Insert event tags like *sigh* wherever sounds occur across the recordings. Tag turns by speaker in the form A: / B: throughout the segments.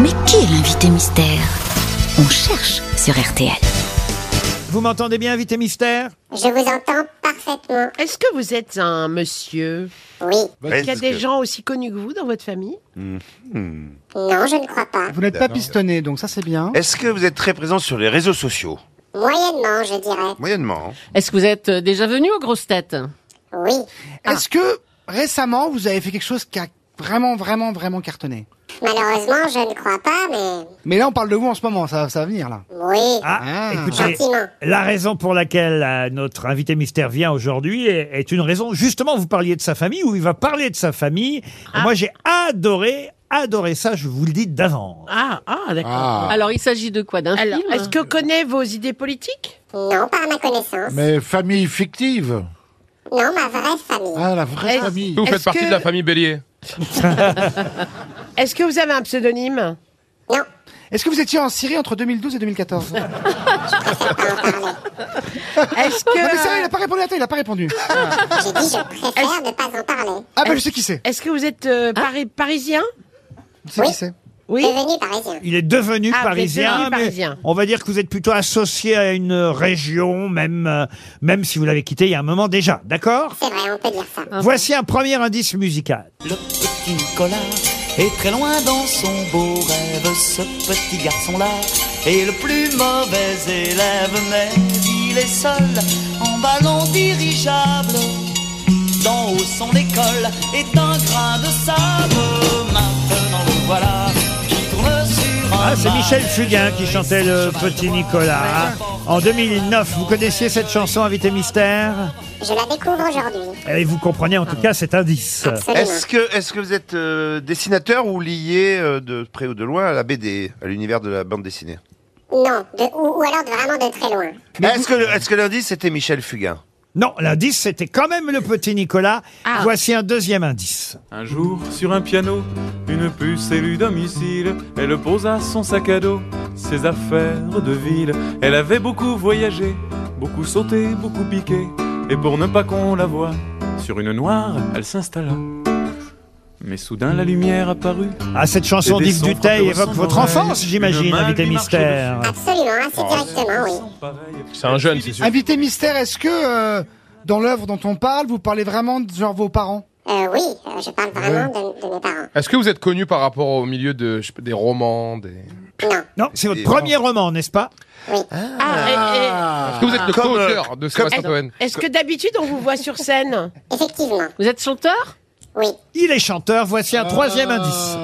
A: Mais qui est l'invité mystère? On cherche sur RTL.
B: Vous m'entendez bien, invité mystère?
C: Je vous entends parfaitement.
D: Est-ce que vous êtes un monsieur?
C: Oui.
D: Est-ce qu'il y a des gens aussi connus que vous dans votre famille?
C: Non, je ne crois pas.
E: Vous n'êtes pas pistonné, donc ça c'est bien.
F: Est-ce que vous êtes très présent sur les réseaux sociaux?
C: Moyennement, je dirais.
F: Moyennement. hein.
G: Est-ce que vous êtes euh, déjà venu aux grosses têtes?
C: Oui.
E: Est-ce que récemment vous avez fait quelque chose qui a vraiment, vraiment, vraiment cartonné
C: Malheureusement, je ne crois pas, mais
E: Mais là on parle de vous en ce moment, ça, ça va venir là.
C: oui.
B: Ah,
E: Ah.
B: écoutez,
C: Gentiment.
B: la raison pour laquelle euh, notre invité mystère vient aujourd'hui est, est une raison, justement, vous parliez de sa famille, ou il va parler de sa famille. Et
D: Ah.
B: Moi, j'ai adoré, adoré ça, je vous le dis d'avance.
D: Ah, ah, d'accord.
G: Alors, il s'agit de quoi D'un
D: Alors,
G: film
D: est-ce que connaît vos idées politiques?
C: Non, par ma connaissance.
H: Mais famille fictive?
C: Non, ma vraie famille.
H: Ah, la vraie
D: Est-ce-
H: famille.
I: Vous
D: Est-ce
I: faites partie
D: que-
I: de la famille Bélier. *laughs*
D: Est-ce que vous avez un pseudonyme
C: Non,
E: Est-ce que vous étiez en Syrie entre 2012 et 2014 *laughs* Non
D: Est-ce
E: mais sérieux, il
D: que
E: a pas répondu, attends, il a pas répondu.
C: j'ai dit je préfère ne pas en parler.
E: Ah bah je sais qui c'est.
D: est-ce que vous êtes euh, Pari- parisien
E: Je sais qui c'est.
D: Oui.
C: Devenu parisien.
B: Il est devenu
D: Ah, vous êtes
B: parisien,
D: devenu
B: mais
D: parisien.
B: on va dire que vous êtes plutôt associé à une région, même, euh, même si vous l'avez quitté il y a un moment déjà, d'accord?
C: C'est vrai, on peut dire ça.
B: Voici un premier indice musical.
J: Le petit Nicolas est très loin dans son beau rêve, ce petit garçon-là est le plus mauvais élève, mais il est seul en ballon dirigeable. D'en haut son école est un grain de sable. Maintenant le voilà
B: Ah, c'est. Michel Fugain qui chantait le petit Nicolas. En 2009, vous connaissiez cette chanson, Invité Mystère?
C: Je la découvre aujourd'hui.
B: Et vous comprenez en tout cas cet indice.
F: Est-ce que, est-ce que vous êtes euh, dessinateur ou lié euh, de près ou de loin à la BD, à l'univers de la bande dessinée?
C: Non, de, ou, ou alors de vraiment de très loin.
F: Est-ce que, le- est-ce que l'indice c'était Michel Fugain?
B: Non, l'indice, c'était quand même le petit Nicolas.
D: Ah.
B: Voici un deuxième indice.
I: Un jour, sur un piano, une puce élue domicile, elle posa son sac à dos, ses affaires de ville. Elle avait beaucoup voyagé, beaucoup sauté, beaucoup piqué, et pour ne pas qu'on la voie, sur une noire, elle s'installa. Mais soudain, la lumière apparut.
B: Ah, cette chanson d'Yves Duteil évoque votre enfance, j'imagine, Invité Mystère.
C: Absolument, assez directement, oui.
K: C'est un jeune, c'est sûr.
E: Invité mystère, est-ce que euh, dans l'œuvre dont on parle, vous parlez vraiment de genre vos parents?
C: Euh, oui, euh, je parle vraiment de, de mes parents.
K: Est-ce que vous êtes connu par rapport au milieu de, je sais pas, des romans des...
C: Non,
B: Non, c'est votre
F: Et-
B: premier roman, n'est-ce pas?
C: Oui.
D: Ah, et-
K: Est-ce que vous êtes le co-auteur de Sébastien Toen
D: est-ce que d'habitude on vous voit sur scène?
C: Effectivement,
G: Vous êtes chanteur?
C: Oui.
B: Il est chanteur, voici un troisième indice.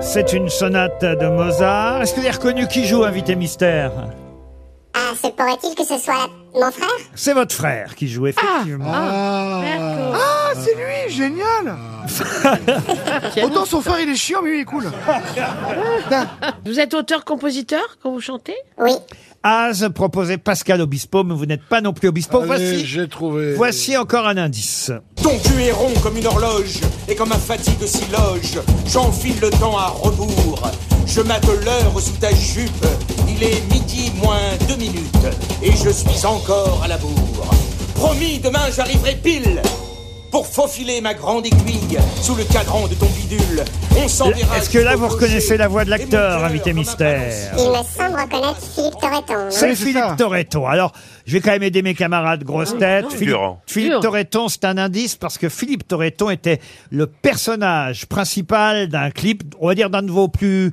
B: C'est une sonate de Mozart. Est-ce que vous avez reconnu? Qui joue Invité Mystère?
C: Ah, se pourrait-il que ce soit mon frère?
B: C'est votre frère qui joue, effectivement.
E: Ah, c'est lui, génial Autant son frère il est chiant, mais lui il est cool.
D: Vous êtes auteur-compositeur quand vous chantez
C: Oui.
B: Az proposait Pascal Obispo, mais vous n'êtes pas non plus Obispo.
H: Allez,
B: Voici,
H: j'ai trouvé.
B: voici encore un indice.
J: Ton cul est rond comme une horloge, et comme un fatigue s'y loge, j'enfile le temps à rebours. Je mate l'heure sous ta jupe, il est midi moins deux minutes, et je suis encore à la bourre. Promis, demain j'arriverai pile pour faufiler ma grande aiguille sous le cadran de ton bidule. On s'enverra
B: Est-ce que là, vous reconnaissez la voix de l'acteur, invité mystère
C: Il me semble reconnaître Philippe Torreton. non
B: C'est Philippe. Toretto. Alors, je vais quand même aider mes camarades grosses têtes. Philippe,
F: Dur.
B: Philippe. Torreton, c'est un indice parce que Philippe Torreton était le personnage principal d'un clip, on va dire d'un de vos plus,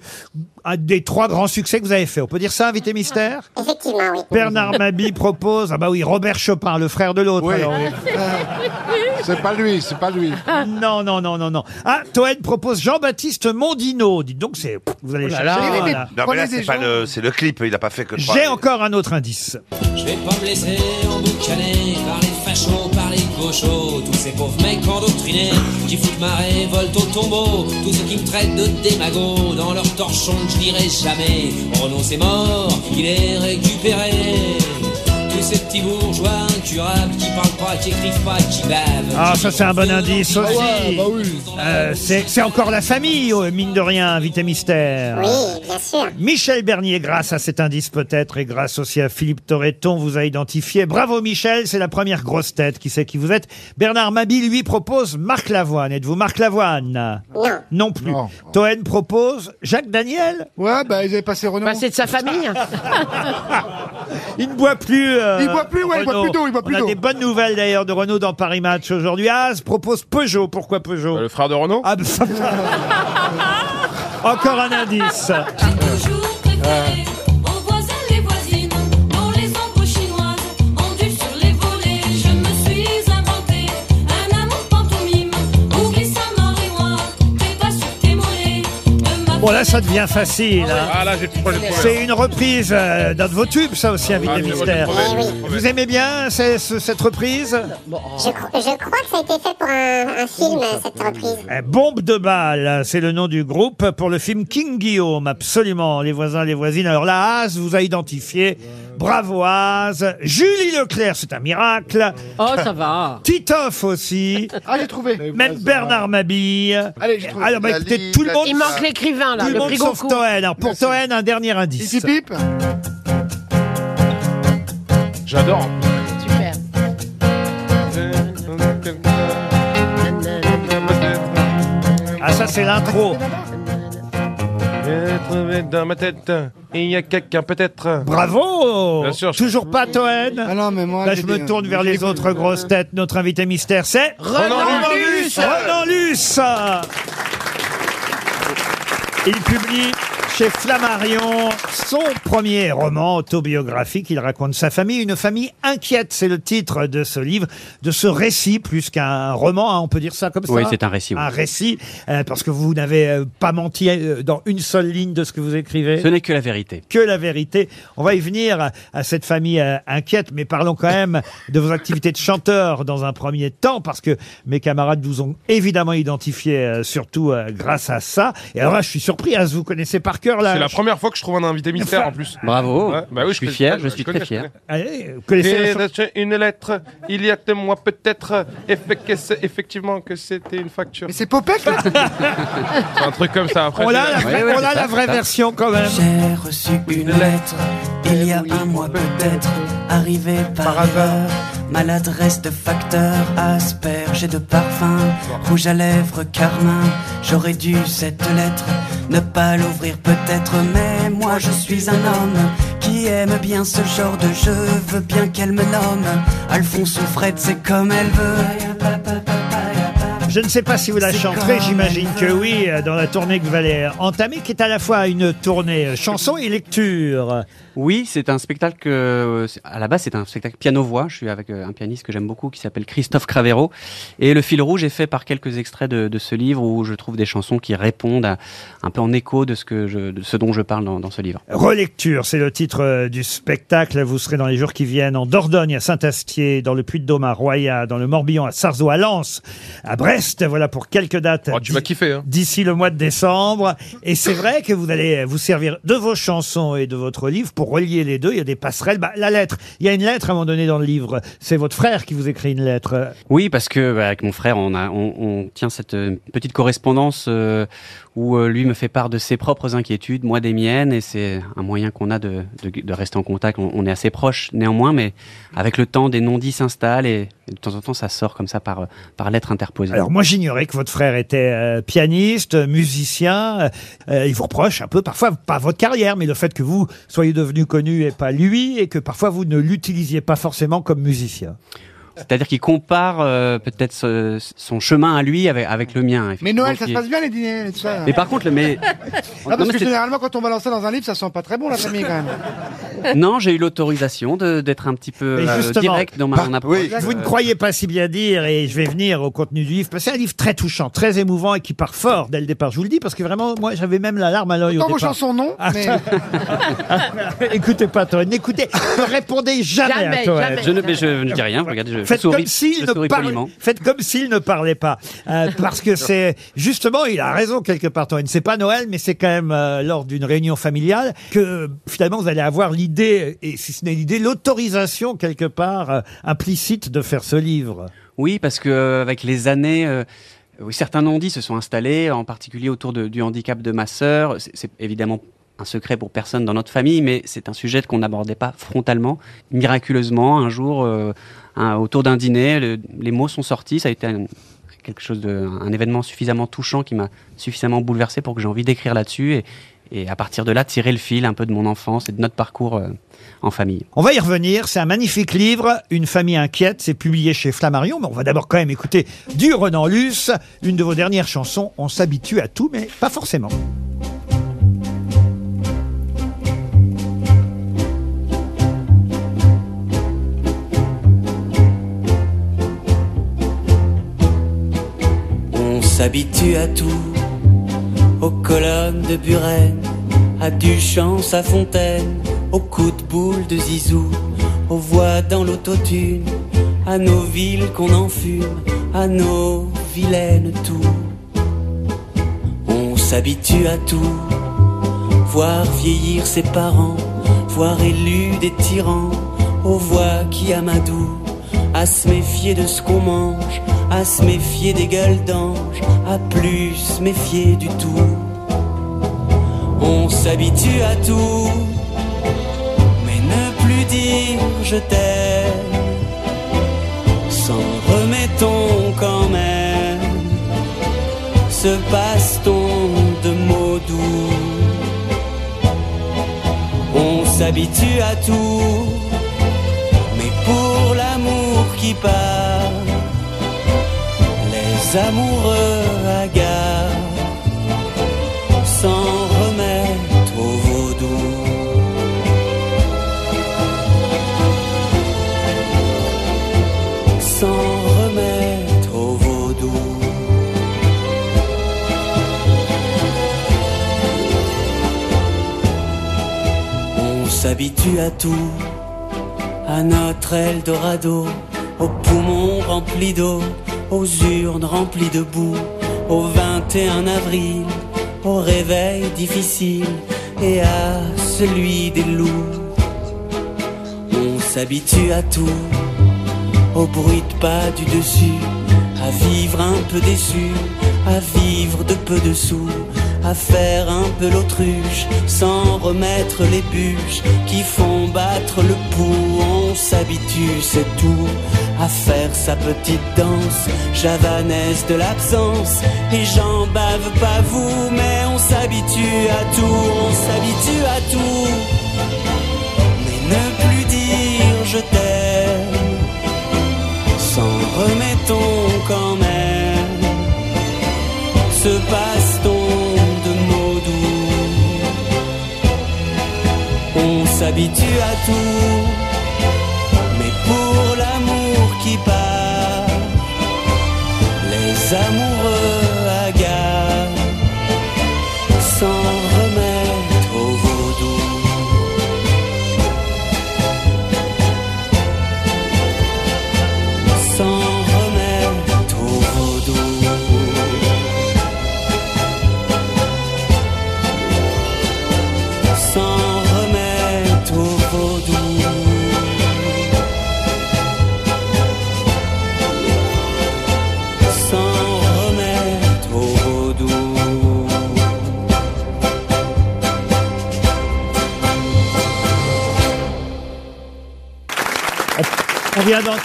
B: un des trois grands succès que vous avez fait. On peut dire ça, invité mystère?
C: Effectivement, oui.
B: Bernard Mabi propose, ah bah oui, Robert Chopin, le frère de l'autre.
H: Oui.
B: alors. *laughs*
H: C'est pas lui, c'est pas lui.
B: Non, non, non, non, non. Ah, Toen propose Jean-Baptiste Mondino. Dites donc, c'est, vous allez chercher.
E: Oui, mais-
B: voilà.
F: Non, mais
E: Prenez
F: là,
E: des
F: c'est pas
E: gens-
F: le, c'est le clip, il a pas fait que trois.
B: J'ai encore un autre indice.
J: Je vais pas me laisser emboucaner par les fachos, par les gauchos, tous ces pauvres mecs endoctrinés qui foutent ma révolte au tombeau, tous ceux qui me traitent de démago dans leur torchon que je dirai jamais. Renaud c'est mort, il est récupéré.
L: Ces petits bourgeois incurables qui parlent pas, qui écrivent pas, qui bavent.
B: Ah, ça c'est un bon indice aussi.
E: ouais, bah oui.
B: Euh, c'est c'est encore la famille, oh, mine de rien, invité mystère.
C: Oui, bien sûr.
B: Michel Bernier, grâce à cet indice peut-être, et grâce aussi à Philippe Torreton, vous a identifié. Bravo Michel, c'est la première grosse tête qui sait qui vous êtes. Bernard Mabille, lui, propose Marc Lavoine. Êtes-vous Marc Lavoine?
C: Non.
B: Non plus.
H: Non.
B: Toen propose Jacques Daniel?
E: Ouais, bah ils avaient passé Renault.
D: Bah, c'est de sa famille. *laughs*
B: Il ne boit plus. euh,
E: Il boit plus, ouais, il boit
B: Renaud.
E: plus d'eau, il boit plus
B: On a
E: d'eau.
B: des bonnes nouvelles d'ailleurs de Renault dans Paris Match aujourd'hui. Az propose Peugeot. Pourquoi Peugeot
K: Euh, Le frère de Renault
B: Ah, bah, *laughs* ça- Encore un indice.
M: toujours préféré
B: Bon là, ça devient facile. hein.
K: Ah là, j'ai j'ai trouvé.
B: C'est une reprise euh, d'un de vos tubes, ça aussi, Invité
K: Ah,
B: Mystère.
K: moi,
C: oui.
K: trouvé.
B: Vous aimez bien ce- cette reprise
C: Je, cro- je crois que ça a été fait pour un, un film, cette reprise.
B: Eh, Bombe de balle, c'est le nom du groupe pour le film King Guillaume, absolument. Les voisins, les voisines. Alors là, Az vous a identifié. Bravo Az. Julie Leclerc, c'est un miracle.
G: Oh, ça va.
B: Titoff aussi.
E: Ah, j'ai trouvé.
B: Même Bernard Mabille.
E: Allez, j'ai trouvé.
B: Alors bah,
F: La
B: écoutez, tout le monde,
D: Il manque l'écrivain, là,
B: tout le
D: le
B: monde
D: prix
B: sauf
D: Goncourt.
B: Toen. Alors pour Toen, un dernier indice.
E: Pipi pipe.
K: J'adore.
D: Super.
B: Ah ça c'est l'intro.
K: Dans ma tête, il y a quelqu'un peut-être.
B: Bravo
K: Bien sûr, je-
B: Toujours pas Toen
E: Ah non, mais moi.
B: Là,
E: j'ai
B: je me tourne vers les autres grosses têtes. Notre invité mystère, c'est
D: Renan Luce
B: Renan Luce Il publie chez Flammarion son premier roman autobiographique. Il raconte sa famille, une famille inquiète. C'est le titre de ce livre, de ce récit, plus qu'un roman, hein, on peut dire ça comme ça
N: Oui, c'est un récit, oui.
B: Un récit, euh, parce que vous n'avez euh, pas menti euh, dans une seule ligne de ce que vous écrivez
N: Ce n'est que la vérité.
B: que la vérité. On va y venir à, à cette famille euh, inquiète, mais parlons quand même de vos activités de chanteur dans un premier temps, parce que mes camarades vous ont évidemment identifié, euh, surtout euh, grâce à ça. Et alors là, je suis surpris, hein, vous connaissez par cœur là.
K: C'est la première fois que je trouve un invité mystère en plus.
N: Bravo.
K: Ouais, bah oui,
N: je suis fier, je suis
K: connais,
N: très fier.
B: Allez, vous connaissez la
K: Et
B: chanson
K: lâché une lettre, il y a de moi peut-être, effectivement que c'était une facture.
E: Mais c'est Popek, *laughs*
K: un truc comme ça. Après,
B: On a la vraie,
N: Ouais, ouais,
B: on
N: c'est
B: a
N: ça,
B: la
N: c'est
B: vraie
N: ça.
B: version quand même.
L: J'ai reçu une lettre il y a un mois peut-être, arrivée par, erreur. Maladresse de facteur, asperge et de parfum, rouge à lèvres, carmin. J'aurais dû cette lettre ne pas l'ouvrir peut-être, mais moi je suis un homme qui aime bien ce genre de jeu. Veux bien qu'elle me nomme Alphonse ou Fred, c'est comme elle veut.
B: Je ne sais pas si vous la chanterez, j'imagine que oui, euh, dans la tournée que vous allez entamer, qui est à la fois une tournée euh, chanson et lecture.
N: Oui, c'est un spectacle que, euh, à la base, c'est un spectacle piano-voix. Je suis avec euh, un pianiste que j'aime beaucoup qui s'appelle Christophe Cravero. Et le fil rouge est fait par quelques extraits de, de ce livre où je trouve des chansons qui répondent à- un peu en écho de ce, que je, de ce dont je parle dans, dans ce livre.
B: Relecture, c'est le titre euh, du spectacle. Vous serez dans les jours qui viennent en Dordogne, à Saint-Astier, dans le Puy-de-Dôme, à Roya, dans le Morbihan, à Sarzeau, à Lens, à Brest. Voilà pour quelques dates.
K: Oh, tu vas kiffer. Hein.
B: D'ici le mois de décembre. Et c'est vrai que vous allez vous servir de vos chansons et de votre livre pour relier les deux. Il y a des passerelles. Bah, la lettre. Il y a une lettre à un moment donné dans le livre. C'est votre frère qui vous écrit une lettre.
N: Oui, parce que bah, avec mon frère, on, a, on, on tient cette euh, petite correspondance euh, où euh, lui me fait part de ses propres inquiétudes, moi des miennes, et c'est un moyen qu'on a de, de, de rester en contact. On, on est assez proches néanmoins, mais avec le temps, des non-dits s'installent et, et de temps en temps, ça sort comme ça par, par lettre interposée.
B: Alors moi j'ignorais que votre frère était euh, pianiste, musicien. Il vous reproche un peu parfois pas votre carrière, mais le fait que vous soyez devenu connu et pas lui, et que parfois vous ne l'utilisiez pas forcément comme musicien.
N: C'est-à-dire qu'il compare euh, peut-être ce- son chemin à lui avec, avec le mien.
E: Mais
N: effectivement,
E: Noël, ça
N: qui
E: se
N: est-
E: passe bien les dîners et tout ça.
N: Mais par contre, le, mais,
E: Ah,
N: Non,
E: parce
N: mais
E: que
N: c'est-
E: généralement, quand on va lancer dans un livre, ça sent pas très bon la famille quand même. *laughs*
N: non, j'ai eu l'autorisation de- d'être un petit peu
B: Mais
N: euh,
B: justement,
N: direct dans ma
F: bah,
N: mon approche.
F: oui.
B: Vous ne croyez pas si bien dire, et je vais venir au contenu du livre, parce que c'est un livre très touchant, très émouvant et qui part fort dès le départ. Je vous le dis parce que vraiment, moi j'avais même la larme à l'œil au
E: Autant vos
B: départ.
E: chansons, non,
B: Ah,
E: mais *laughs*
B: Écoutez pas Toen, écoutez, ne répondez jamais, à
D: Jamais,
B: Toen.
D: jamais.
N: Je ne, mais je ne dis rien. Regardez, je,
B: Faites
O: souris,
B: comme s'il
O: je
B: ne
O: souris
B: parlait.
O: poliment.
B: Faites comme s'il ne parlait pas, Euh, *laughs* parce que c'est justement, il a raison quelque part. Toen. C'est pas Noël, mais c'est quand même euh, lors d'une réunion familiale que euh, finalement vous allez avoir l'idée, et si ce n'est l'idée, l'autorisation quelque part euh, implicite de faire ce livre.
O: Oui, parce que euh, avec les années, euh, oui, certains non-dits se sont installés, en particulier autour de- du handicap de ma sœur. C'est c'est évidemment un secret pour personne dans notre famille, mais c'est un sujet qu'on n'abordait pas frontalement. Miraculeusement, un jour, euh, autour d'un dîner, le- les mots sont sortis. Ça a été un- quelque chose de, un événement suffisamment touchant qui m'a suffisamment bouleversé pour que j'ai envie d'écrire là-dessus et, et à partir de là tirer le fil un peu de mon enfance et de notre parcours euh, en famille.
B: On va y revenir. C'est un magnifique livre, Une famille inquiète. C'est publié chez Flammarion. Mais on va d'abord quand même écouter du Renan Luce, une de vos dernières chansons. On s'habitue à tout, mais pas forcément.
N: S'habitue à tout, aux colonnes de Buren, à Duchamp, à Fontaine, aux coups de boule de Zizou, aux voix dans l'autotune, à nos villes qu'on enfume, à nos vilaines tours. On s'habitue à tout, voir vieillir ses parents, voir élus des tyrans, aux voix qui amadouent, à se méfier de ce qu'on mange, à se méfier des gueules d'ange, à plus se méfier du tout. On s'habitue à tout, mais ne plus dire je t'aime, s'en remettons quand même, se passe-t-on de mots doux. On s'habitue à tout, mais pour l'amour qui part, amoureux hagards s'en remettent au vaudou. S'en remettre au vaudou. On s'habitue à tout, à notre Eldorado, aux poumons remplis d'eau, aux urnes remplies de boue, au 21 avril, au réveil difficile et à celui des loups. On s'habitue à tout, au bruit de pas du dessus, à vivre un peu déçu, à vivre de peu de sous, à faire un peu l'autruche, sans remettre les bûches qui font battre le pouls. On s'habitue, c'est tout, à faire sa petite danse, javanaise de l'absence. Et j'en bave pas vous, mais on s'habitue à tout, on s'habitue à tout. Mais ne plus dire je t'aime, s'en remettons quand même. Se passe-t-on de mots doux? On s'habitue à tout, les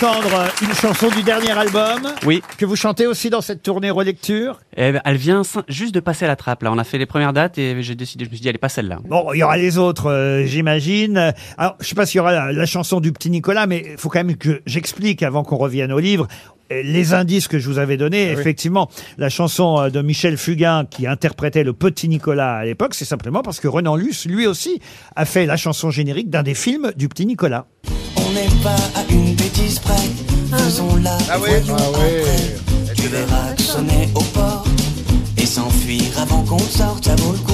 B: Une chanson du dernier album.
O: Oui.
B: Que vous chantez aussi dans cette tournée relecture.
O: Eh ben, elle vient juste de passer à la trappe. Là, on a fait les premières dates et j'ai décidé, je me suis dit, allez, pas celle-là.
B: Bon, il y aura les autres, euh, j'imagine. Alors, je sais pas s'il y aura la, la chanson du petit Nicolas, mais il faut quand même que j'explique avant qu'on revienne au livre. euh, Les indices que je vous avais donnés, effectivement, la chanson euh, de Michel Fugain qui interprétait le petit Nicolas à l'époque, c'est simplement parce que Renan Luce, lui aussi, a fait la chanson générique d'un des films du petit Nicolas.
N: On n'est pas à une bêtise près, faisons-la
E: Ah
N: voyons
E: Ah
N: après. Tu verras que sonner au port et s'enfuir avant qu'on sorte, ça vaut le coup.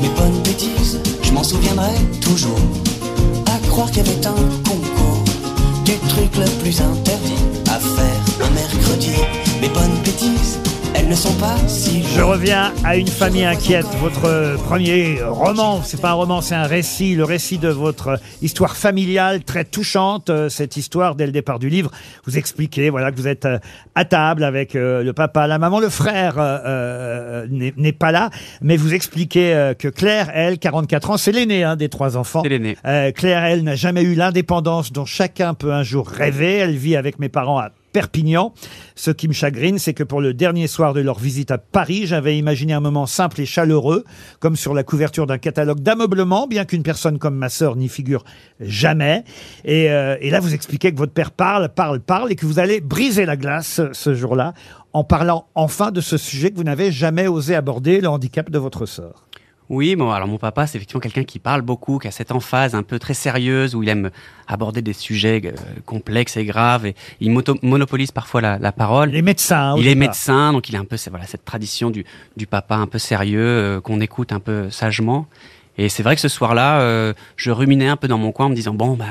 N: Mes bonnes bêtises, je m'en souviendrai toujours.
L: savoir qu'il y avait un concours du truc le plus interdit à faire un mercredi. Mes bonnes bêtises, elles ne sont pas si
B: Je reviens à Une famille inquiète, votre premier roman. C'est pas un roman, c'est un récit. Le récit de votre histoire familiale très touchante. euh, Cette histoire, dès le départ du livre, vous expliquez voilà, que vous êtes euh, à table avec euh, le papa, la maman, le frère euh, euh, n'est n'est pas là. Mais vous expliquez euh, que Claire, elle, 44 ans, c'est l'aînée hein, des trois enfants.
N: C'est l'aîné.
B: Euh, Claire, elle, n'a jamais eu l'indépendance dont chacun peut un jour rêver. Elle vit avec mes parents à Perpignan. Ce qui me chagrine, c'est que pour le dernier soir de leur visite à Paris, j'avais imaginé un moment simple et chaleureux, comme sur la couverture d'un catalogue d'ameublement, bien qu'une personne comme ma sœur n'y figure jamais. Et, euh, et là, vous expliquez que votre père parle, parle, parle, et que vous allez briser la glace ce jour-là en parlant enfin de ce sujet que vous n'avez jamais osé aborder, le handicap de votre sœur.
N: Oui, bon, alors mon papa, c'est effectivement quelqu'un qui parle beaucoup, qui a cette emphase un peu très sérieuse, où il aime aborder des sujets euh, complexes et graves, et il monopolise parfois la, la parole.
B: Il est médecin. au
N: Il est médecin, donc il a un peu voilà, cette tradition du, du papa un peu sérieux, euh, qu'on écoute un peu sagement. Et c'est vrai que ce soir-là, euh, je ruminais un peu dans mon coin en me disant bon bah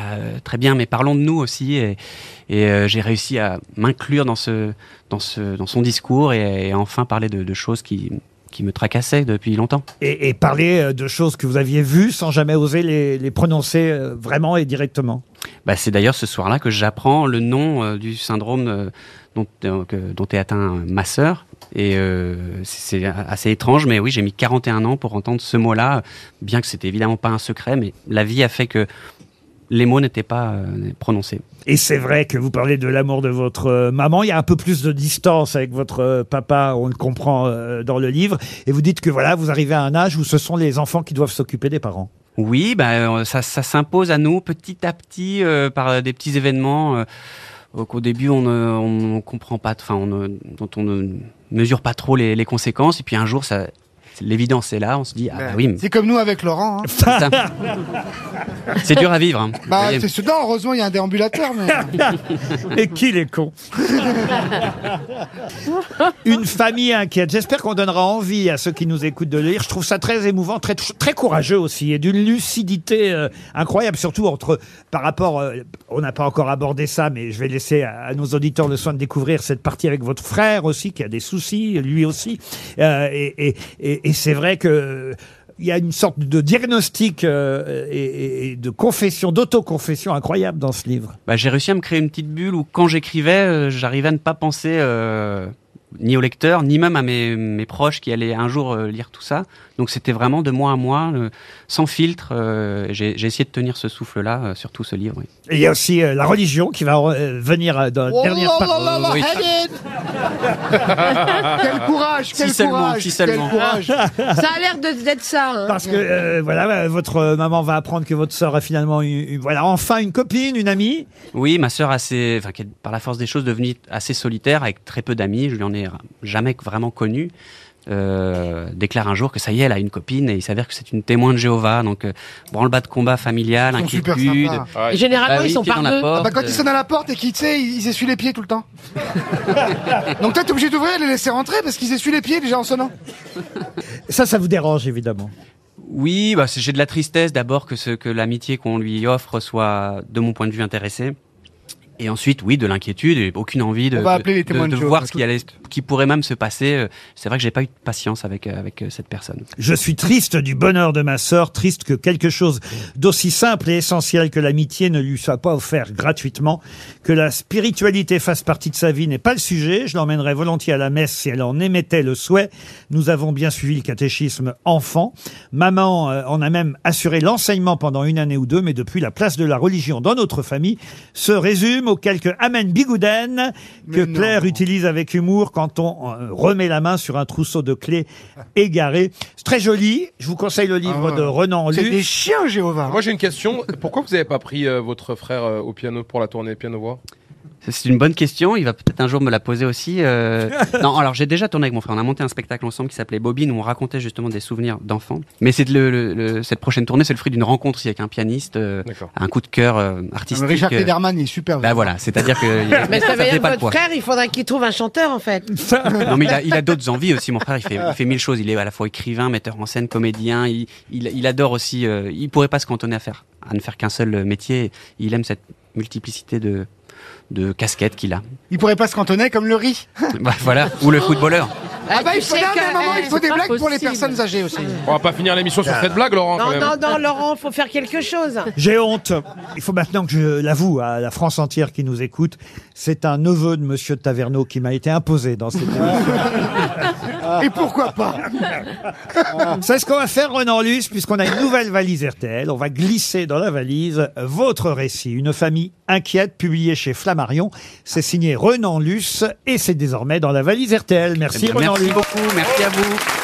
N: très bien, mais parlons de nous aussi. Et, et j'ai réussi à m'inclure dans ce dans ce dans son discours et, et enfin parler de, de choses qui qui me tracassaient depuis longtemps.
B: Et, et parler euh, de choses que vous aviez vues sans jamais oser les, les prononcer euh, vraiment et directement.
N: Bah, c'est d'ailleurs ce soir-là que j'apprends le nom euh, du syndrome euh, dont, euh, que- dont est atteint ma sœur. Et c'est c'est assez étrange, mais oui, j'ai mis 41 ans pour entendre ce mot-là, bien que c'était évidemment pas un secret, mais la vie a fait que les mots n'étaient pas euh, prononcés.
B: Et c'est vrai que vous parlez de l'amour de votre euh, maman. Il y a un peu plus de distance avec votre euh, papa, on le comprend dans le livre. Et vous dites que voilà, vous arrivez à un âge où ce sont les enfants qui doivent s'occuper des parents.
N: Oui, euh, ça, ça s'impose à nous petit à petit par des petits événements qu'au début on ne on comprend pas, enfin on ne- dont on ne mesure pas trop les, les conséquences. Et puis un jour, ça, l'évidence est là, on se dit ah bah oui, mais
E: C'est comme nous avec Laurent. hein.
N: c'est dur à vivre. hein.
E: Bah, c'est soudain, heureusement, il y a un déambulateur, mais. *laughs*
B: Et qu'il est con. *laughs* Une famille inquiète. J'espère qu'on donnera envie à ceux qui nous écoutent de le lire. Je trouve ça très émouvant, très, très courageux aussi, et d'une lucidité euh, incroyable, surtout entre par rapport. euh, on n'a pas encore abordé ça, mais je vais laisser à, à nos auditeurs le soin de découvrir cette partie avec votre frère aussi, qui a des soucis, lui aussi. Euh, et et, et, et c'est vrai que. Il y a une sorte de diagnostic euh, et, de confession, d'autoconfession incroyable dans ce livre.
N: Bah, j'ai réussi à me créer une petite bulle où quand j'écrivais, euh, j'arrivais à ne pas penser euh, ni au lecteur, ni même à mes, mes proches qui allaient un jour euh, lire tout ça. Donc c'était vraiment de moi à moi, euh, sans filtre. euh, j'ai j'ai essayé de tenir ce souffle-là euh, sur tout ce livre. oui.
B: Et il y a aussi euh, la religion qui va venir euh, dans la dernière
E: Oh
B: partie.
N: Oui. *laughs*
E: Quel courage, quel
N: Si seulement,
E: courage,
N: si
E: quel courage. *laughs*
D: Ça a l'air de- d'être ça. hein.
B: Parce que euh, voilà, votre maman va apprendre que votre sœur a finalement eu, eu- voilà enfin une copine, une amie.
N: Oui, ma sœur, assez, enfin, qui est par la force des choses devenue assez solitaire, avec très peu d'amis. Je lui en ai jamais vraiment connu. Euh, déclare un jour que ça y est, elle a une copine et il s'avère que c'est une témoin de Jéhovah. Donc, euh, branle-bas de combat familial, inquiétude.
D: Et généralement,
N: Bah oui,
D: ils sont par deux.
N: porte.
E: Bah, quand ils sonnent à la porte et qu'ils, tu sais, ils essuient les pieds tout le temps. *laughs* Donc toi, t'es obligé d'ouvrir et les laisser rentrer parce qu'ils essuient les pieds déjà en sonnant. *laughs*
B: Ça, ça vous dérange évidemment.
N: Oui, bah, j'ai de la tristesse d'abord que, ce, que l'amitié qu'on lui offre soit, de mon point de vue, intéressée. Et ensuite, oui, de l'inquiétude et aucune envie de, de- voir ce qui, allait, qui pourrait même se passer. Euh, C'est vrai que j'ai pas eu de patience avec, euh, avec euh, cette personne.
B: Je suis triste du bonheur de ma sœur, triste que quelque chose d'aussi simple et essentiel que l'amitié ne lui soit pas offert gratuitement, que la spiritualité fasse partie de sa vie n'est pas le sujet. Je l'emmènerai volontiers à la messe si elle en émettait le souhait. Nous avons bien suivi le catéchisme enfant. Maman en a même assuré l'enseignement pendant une année ou deux, mais depuis la place de la religion dans notre famille se résume aux quelques Amen Bigouden que. Claire utilise avec humour quand on euh, remet la main sur un trousseau de clés égaré. C'est très joli. Je vous conseille le livre
E: Ah ouais.
B: de Renan
E: C'est
B: Luce.
E: des chiens, Jéhovah.
K: Moi j'ai une question. Pourquoi vous n'avez pas pris euh, votre frère euh, au piano pour la tournée piano-voix?
N: C'est une bonne question. Il va peut-être un jour me la poser aussi. euh. *laughs* non, alors j'ai déjà tourné avec mon frère. On a monté un spectacle ensemble qui s'appelait Bobine où on racontait justement des souvenirs d'enfants. Mais c'est le, le- le- cette prochaine tournée, c'est le fruit d'une rencontre aussi avec un pianiste, euh, un coup de cœur euh,
E: Ah,
N: artistique.
E: Richard
N: euh.
E: Federman, il est super.
N: Bah voilà, c'est-à-dire que *laughs*
D: Mais ça veut
N: faisait
D: dire
N: pas
D: que
N: le
D: votre frère, il faudra qu'il trouve un chanteur, en fait. *laughs*
N: Non mais il a, il a d'autres envies aussi. Mon frère, il fait, il fait mille choses. Il est à la fois écrivain, metteur en scène, comédien. Il, il, il adore aussi. euh, il pourrait pas se cantonner à faire à ne faire qu'un seul métier. Il aime cette multiplicité de, de casquettes qu'il a.
E: Il pourrait pas se cantonner comme le riz. *laughs*
N: Bah, voilà, ou le footballeur.
E: Ah bah il faut, à un moment, il faut des blagues pour les personnes âgées aussi.
K: On va pas finir l'émission sur cette blague, Laurent, quand
D: Non,
K: même.
D: non, non, Laurent, faut faire quelque chose.
B: J'ai honte. Il faut maintenant que je l'avoue à la France entière qui nous écoute. C'est un neveu de Monsieur de Taverneau qui m'a été imposé dans cette émission. *laughs*
E: Et pourquoi pas *laughs*
B: C'est ce qu'on va faire, Renan Luce, puisqu'on a une nouvelle valise RTL. On va glisser dans la valise votre récit. Une famille inquiète, publié chez Flammarion. C'est signé Renan Luce et c'est désormais dans la valise RTL. Merci,
N: Eh
B: Renan
N: merci
B: Luce.
N: beaucoup, merci à vous.